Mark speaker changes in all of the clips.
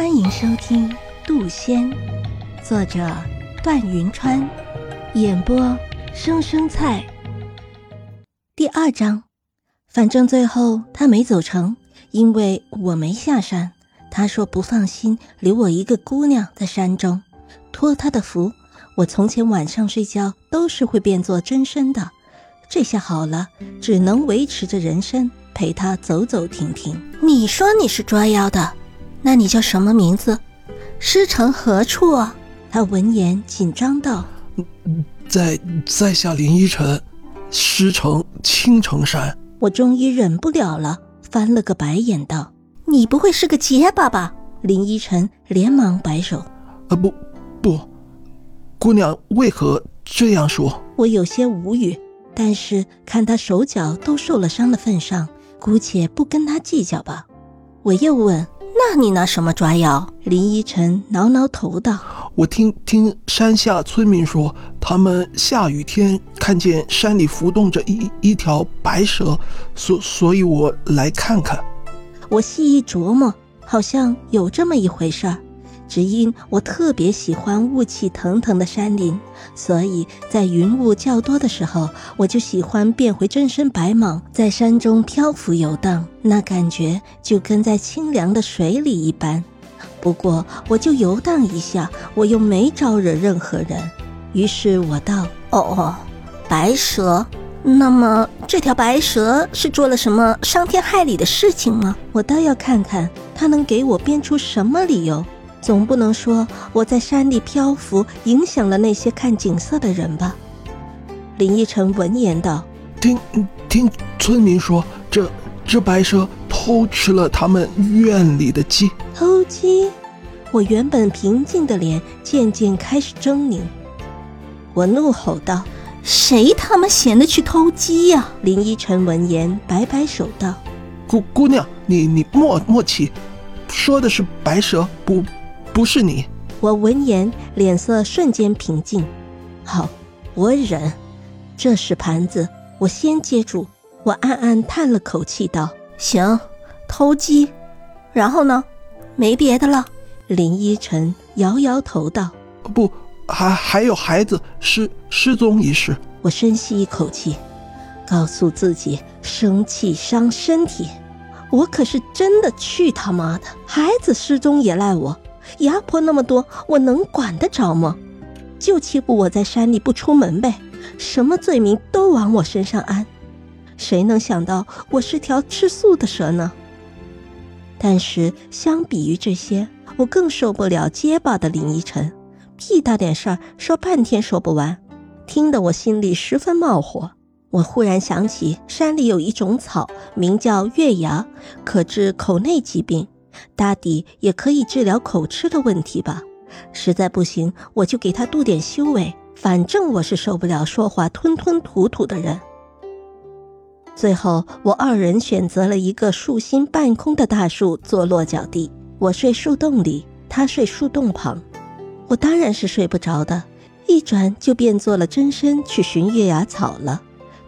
Speaker 1: 欢迎收听《杜仙》，作者段云川，演播生生菜。第二章，反正最后他没走成，因为我没下山。他说不放心留我一个姑娘在山中，托他的福，我从前晚上睡觉都是会变作真身的。这下好了，只能维持着人身陪他走走停停。你说你是捉妖的？那你叫什么名字？师承何处啊？他闻言紧张道：“
Speaker 2: 在在下林依晨，师承青城山。”
Speaker 1: 我终于忍不了了，翻了个白眼道：“你不会是个结巴吧？”林依晨连忙摆手：“
Speaker 2: 啊不不，姑娘为何这样说？”
Speaker 1: 我有些无语，但是看他手脚都受了伤的份上，姑且不跟他计较吧。我又问。那你拿什么抓药？林依晨挠挠头道：“
Speaker 2: 我听听山下村民说，他们下雨天看见山里浮动着一一条白蛇，所所以我来看看。”
Speaker 1: 我细一琢磨，好像有这么一回事儿。只因我特别喜欢雾气腾腾的山林，所以在云雾较多的时候，我就喜欢变回真身白蟒，在山中漂浮游荡，那感觉就跟在清凉的水里一般。不过我就游荡一下，我又没招惹任何人。于是我道：“哦哦，白蛇，那么这条白蛇是做了什么伤天害理的事情吗？我倒要看看他能给我编出什么理由。”总不能说我在山里漂浮，影响了那些看景色的人吧？林依晨闻言道：“
Speaker 2: 听听村民说，这这白蛇偷吃了他们院里的鸡。”
Speaker 1: 偷鸡？我原本平静的脸渐渐开始狰狞。我怒吼道：“谁他妈闲的去偷鸡呀？”林依晨闻言摆摆手道：“
Speaker 2: 姑姑娘，你你莫莫气，说的是白蛇，不。”不是你，
Speaker 1: 我闻言脸色瞬间平静。好，我忍。这是盘子，我先接住。我暗暗叹了口气，道：“行，偷鸡，然后呢？没别的了。”林依晨摇摇头道：“
Speaker 2: 不，还还有孩子失失踪一事。”
Speaker 1: 我深吸一口气，告诉自己：生气伤身体。我可是真的去他妈的！孩子失踪也赖我。牙婆那么多，我能管得着吗？就欺负我在山里不出门呗，什么罪名都往我身上安。谁能想到我是条吃素的蛇呢？但是相比于这些，我更受不了结巴的林依晨，屁大点事儿说半天说不完，听得我心里十分冒火。我忽然想起山里有一种草，名叫月牙，可治口内疾病。大抵也可以治疗口吃的问题吧。实在不行，我就给他度点修为。反正我是受不了说话吞吞吐吐的人。最后，我二人选择了一个树心半空的大树做落脚地。我睡树洞里，他睡树洞旁。我当然是睡不着的，一转就变做了真身去寻月牙草了。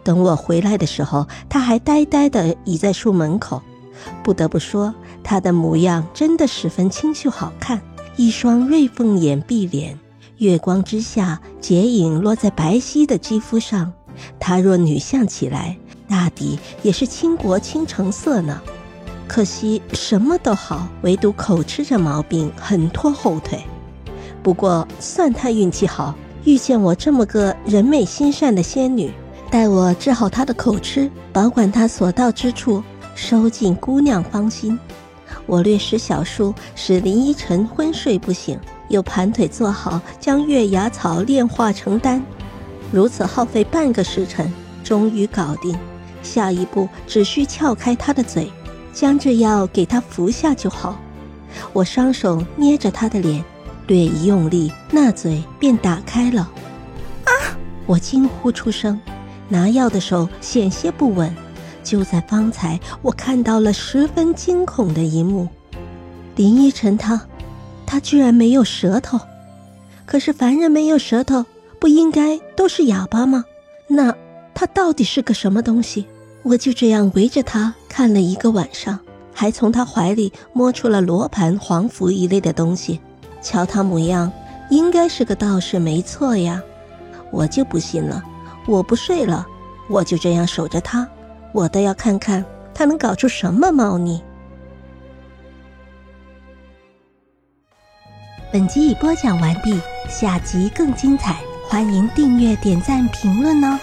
Speaker 1: 等我回来的时候，他还呆呆的倚在树门口。不得不说。她的模样真的十分清秀好看，一双瑞凤眼碧脸，月光之下剪影落在白皙的肌肤上。她若女相起来，大抵也是倾国倾城色呢。可惜什么都好，唯独口吃这毛病很拖后腿。不过算她运气好，遇见我这么个人美心善的仙女，待我治好她的口吃，保管她所到之处，收进姑娘芳心。我略施小术，使林依晨昏睡不醒，又盘腿坐好，将月牙草炼化成丹。如此耗费半个时辰，终于搞定。下一步只需撬开他的嘴，将这药给他服下就好。我双手捏着他的脸，略一用力，那嘴便打开了。啊！我惊呼出声，拿药的手险些不稳。就在方才，我看到了十分惊恐的一幕：林依晨他，他居然没有舌头。可是凡人没有舌头，不应该都是哑巴吗？那他到底是个什么东西？我就这样围着他看了一个晚上，还从他怀里摸出了罗盘、黄符一类的东西。瞧他模样，应该是个道士，没错呀。我就不信了，我不睡了，我就这样守着他，我倒要看看他能搞出什么猫腻。本集已播讲完毕，下集更精彩，欢迎订阅、点赞、评论哦。